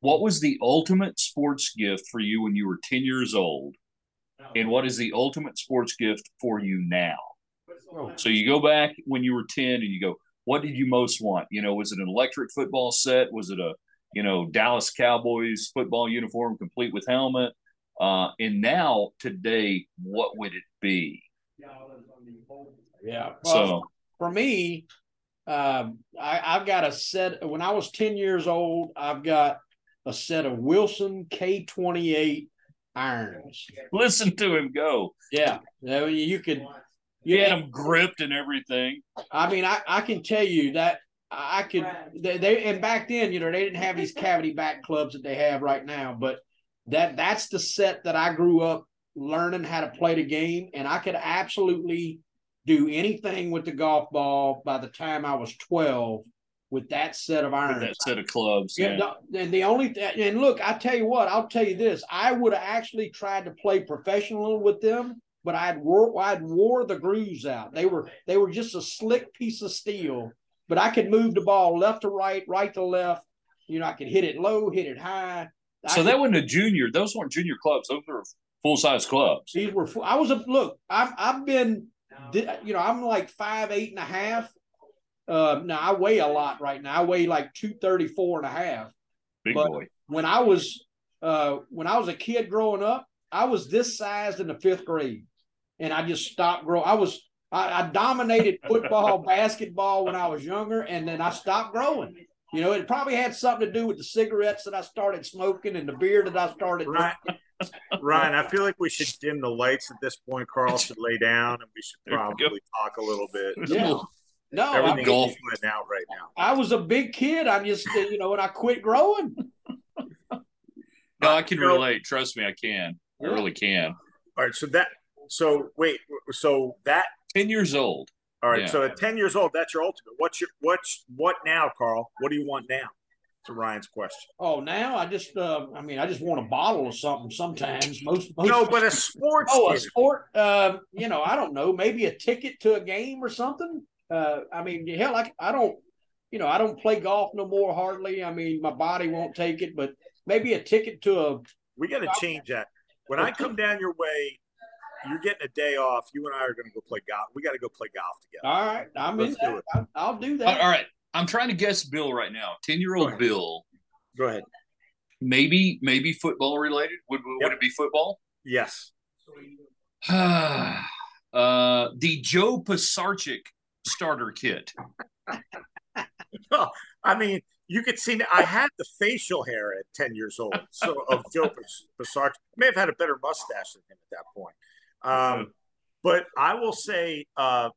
what was the ultimate sports gift for you when you were 10 years old? And what is the ultimate sports gift for you now? Oh, So you go back when you were 10 and you go, what did you most want? You know, was it an electric football set? Was it a, you know, Dallas Cowboys football uniform complete with helmet? Uh, and now, today, what would it be? yeah. Well, So, for me, um, I, I've got a set. When I was ten years old, I've got a set of Wilson K twenty eight irons. listen to him go. Yeah, you could. He had them gripped and everything. I mean, I, I can tell you that I could. They, they and back then, you know, they didn't have these cavity back clubs that they have right now. But that that's the set that I grew up learning how to play the game, and I could absolutely do anything with the golf ball by the time I was twelve with that set of With irons. that set of clubs. Yeah, and the only th- and look, I tell you what, I'll tell you this: I would have actually tried to play professional with them, but I'd wore I'd wore the grooves out. They were they were just a slick piece of steel, but I could move the ball left to right, right to left. You know, I could hit it low, hit it high. I So could- that wasn't a junior. Those weren't junior clubs. Those were full size clubs. these were. I was a look. I've I've been, you know, I'm like five eight and a half. Uh, now I weigh a lot right now. I weigh like 234 and a half. Big But- boy. when I was uh when I was a kid growing up, I was this size in the fifth grade, and I just stopped growing. I was I, I dominated football, basketball when I was younger, and then I stopped growing. You know, it probably had something to do with the cigarettes that I started smoking and the beer that I started Right. drinking. Ryan, I feel like we should dim the lights at this point. Carl should lay down, and we should There we probably talk a little bit. Yeah. No, I, Everything golf. is letting out right now. I was a big kid. I'm just uh, you know, and I quit growing. No, I can relate. Trust me, I can. I really can. All right, so that so wait, so that 10 years old. all right, Yeah. so at ten years old, that's your ultimate. What's your what's what now, Carl? What do you want now? To Ryan's question. Oh, now I just uh, I mean, I just want a bottle of something sometimes. Most, most No, but a sports. Oh, a sport. Um, you know, I don't know. Maybe a ticket to a game or something. Uh, I mean, hell, I, I don't. You know, I don't play golf no more hardly. I mean, my body won't take it. But maybe a ticket to a. We got to change that. When I come down your way, you're getting a day off. You and I are going to go play golf. We got to go play golf together. All right, I'm Let's in do that. it. I- I'll do that. All right. I'm trying to guess Bill right now. 10 year old. Bill, Go ahead. maybe, maybe football related. Would, would Yep. it be football? Yes. uh, the Joe Pisarcik starter kit. I mean, you could see I had the facial hair at 10 years old. So of Joe Pisarcik. May have had a better mustache than him at that point. Um, but I will say uh,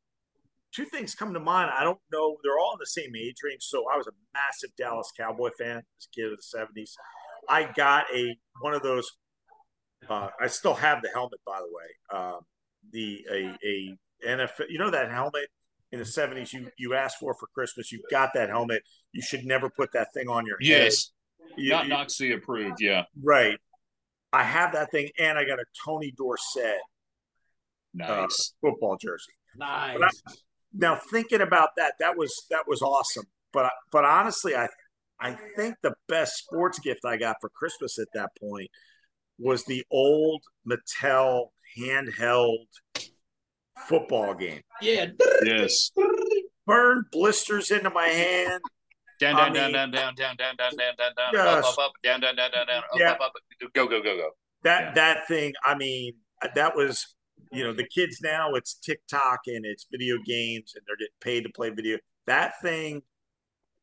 two things come to mind. I don't know. They're all in the same age range. So I was a massive Dallas Cowboy fan as a kid of the 70s. I got a one of those. Uh, I still have the helmet, by the way. Um, the a, a NFL. You know that helmet in the 70s you you asked for for Christmas. You got that helmet. You should never put that thing on your head. Yes. You- Not you- NOCSAE approved. Yeah. right. I have that thing, and I got a Tony Dorsett uh, Nice. football jersey. nice. But Now thinking about that, that was that was awesome. But but honestly, I I think the best sports gift I got for Christmas at that point was the old Mattel handheld football game. yeah. yes. Burned blisters into my hand. Down, down, down, down, down, down, down, down, down, down, down, up, up, up, down, down, down, down, down, up, Yeah. up, up. Go, go, go, go. That that thing, I mean, that was you know the kids now it's TikTok and it's video games and they're getting paid to play video. That thing,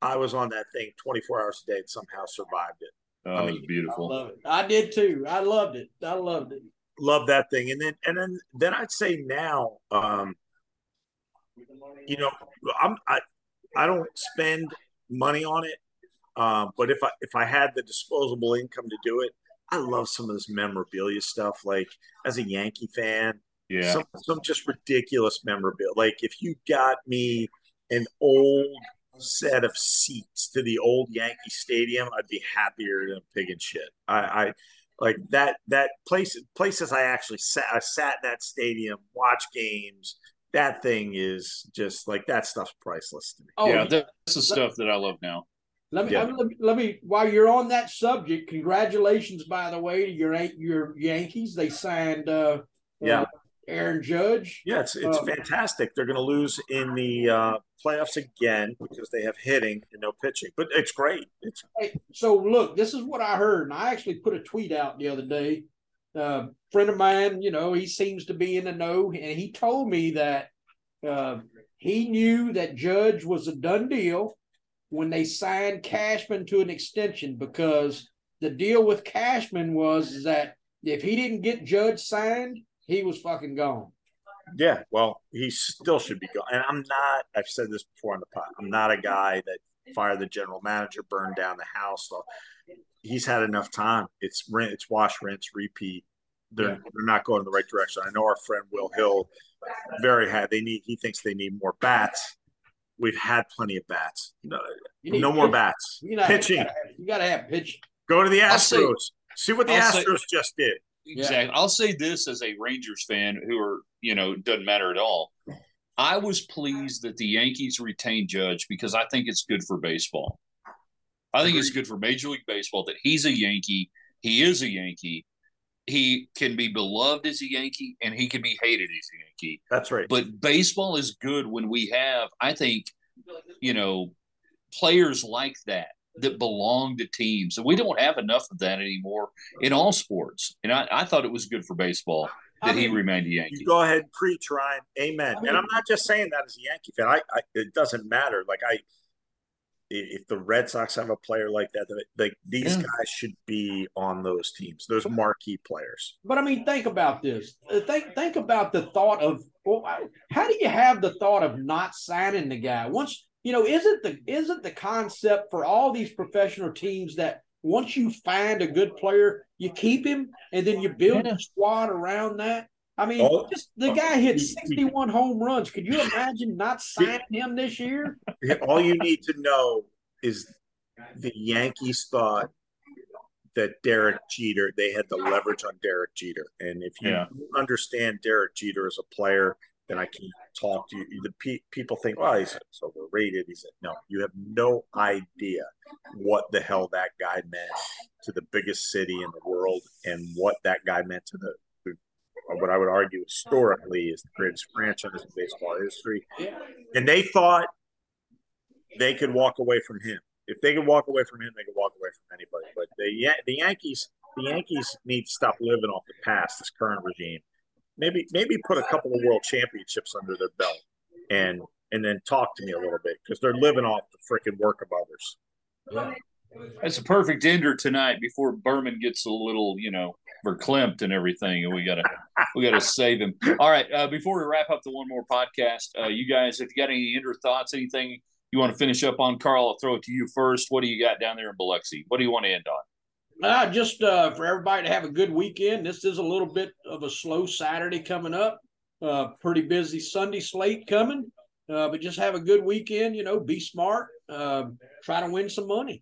I was on that thing 24 hours a day and somehow survived it. Oh, I it mean, was I beautiful. love it. I did too. I loved it. I loved it. Love that thing. And then and then then I'd say now, um, you know, I'm I I don't spend money on it. Um, but if I if I had the disposable income to do it, I love some of this memorabilia stuff. Like as a Yankee fan, Yeah. some some just ridiculous memorabilia. Like if you got me an old set of seats to the old Yankee Stadium, I'd be happier than a pig in shit. I, I like that that place places I actually sat I sat in that stadium, watch games. That thing is just like that stuff's priceless to me. Oh, yeah, that's the stuff that I love now. Let me, Yeah. let me let me while you're on that subject, congratulations by the way to your your Yankees. They signed uh Yeah. uh, Aaron Judge. Yeah, it's it's Um, fantastic. They're going to lose in the uh, playoffs again because they have hitting and no pitching, but it's great. It's Hey, so look, this is what I heard, and I actually put a tweet out the other day. Uh, friend of mine, you know, he seems to be in the know, and he told me that uh, he knew that Judge was a done deal when they signed Cashman to an extension because the deal with Cashman was that if he didn't get Judge signed, he was fucking gone. Yeah, well, he still should be gone. And I'm not. I've said this before on the pod. I'm not a guy that fired the general manager, burned down the house. So he's had enough time. It's rin- it's wash, rinse, repeat. They're Yeah. they're not going in the right direction. I know our friend Will Hill very had. They need. He thinks they need more bats. We've had plenty of bats. No, no more bats. You know, Pitching. You gotta have, you gotta have pitching. Go to the Astros. See what the I'll say- Astros just did. Exactly. I'll say this as a Rangers fan who are, you know, doesn't matter at all. I was pleased that the Yankees retained Judge because I think it's good for baseball. I think it's good for Major League Baseball that he's a Yankee. He is a Yankee. He can be beloved as a Yankee and he can be hated as a Yankee. That's right. But baseball is good when we have, I think, you know, players like that that belong to teams. And we don't have enough of that anymore in all sports. And I, I thought it was good for baseball that I he remained a Yankee. You go ahead and preach, Ryan. Amen. I mean- and I'm not just saying that as a Yankee fan. I, I it doesn't matter. Like I, if the Red Sox have a player like that, like these Yeah. guys should be on those teams. Those marquee players. But I mean, think about this. Uh, Think think about the thought of well, how do you have the thought of not signing the guy once you know? Isn't the isn't the concept for all these professional teams that once you find a good player, you keep him and then you build Yeah. a squad around that. I mean, Oh, just the guy hit we- we- 61 home runs. Could you imagine not signing him this year? All you need to know is the Yankees thought that Derek Jeter, they had the leverage on Derek Jeter. And if you Yeah. understand Derek Jeter as a player, then I can't talk to you. The pe- people think, well, he's overrated. He said, no, you have no idea what the hell that guy meant to the biggest city in the world and what that guy meant to the, the what I would argue historically is the greatest franchise in baseball history. And they thought they could walk away from him. If they could walk away from him, they could walk away from anybody. But the the Yankees, the Yankees need to stop living off the past. This current regime, maybe maybe put a couple of world championships under their belt, and and then talk to me a little bit because they're living off the freaking work of others. Yeah. That's a perfect ender tonight before Berman gets a little, you know, verklempt and everything, and we gotta we gotta save him. All right, uh, before we wrap up the one more podcast, uh, you guys, if you got any ender thoughts, anything you want to finish up on, Carl, I'll throw it to you first. What do you got down there in Biloxi? What do you want to end on? Uh, just uh, for everybody to have a good weekend. This is a little bit of a slow Saturday coming up. Uh, pretty busy Sunday slate coming, uh, but just have a good weekend. You know, be smart. Uh, try to win some money.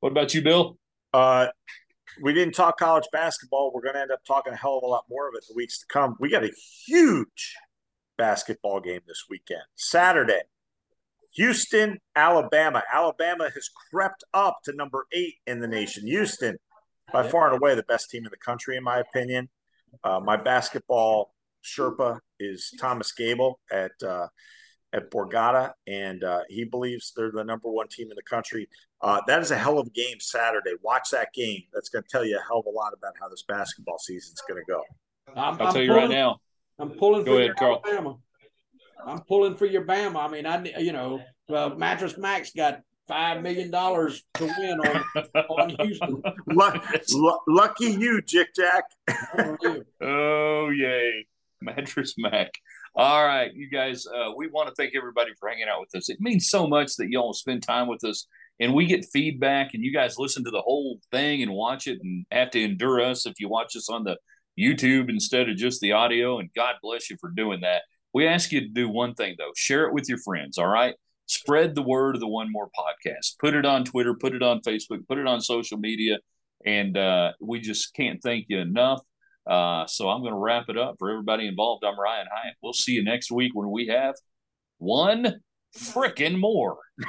What about you, Bill? Uh, we didn't talk college basketball. We're going to end up talking a hell of a lot more of it the weeks to come. We got a huge basketball game this weekend. Saturday, Houston, Alabama. Alabama has crept up to number eight in the nation. Houston, by far and away, the best team in the country, in my opinion. Uh, my basketball Sherpa is Thomas Gable at uh, at Borgata, and uh, he believes they're the number one team in the country. Uh, that is a hell of a game Saturday. Watch that game. That's going to tell you a hell of a lot about how this basketball season is going to go. I'm, I'll I'm tell you pulling, right now. I'm pulling Go for ahead, your Carl. Alabama. I'm pulling for your Bama. I mean, I you know, uh, Mattress Mack's got five million dollars to win on on Houston. Luck, lu- lucky you, Jick Jack. Oh yay, mattress Mack. All right, you guys. Uh, we want to thank everybody for hanging out with us. It means so much that y'all spend time with us, and we get feedback, and you guys listen to the whole thing and watch it, and have to endure us if you watch us on the YouTube instead of just the audio. And God bless you for doing that. We ask you to do one thing though: share it with your friends. All right, spread the word of the One More podcast. Put it on Twitter, put it on Facebook, put it on social media, and uh, we just can't thank you enough. Uh, so I'm going to wrap it up for everybody involved. I'm Ryan Hyatt. We'll see you next week when we have one frickin' more.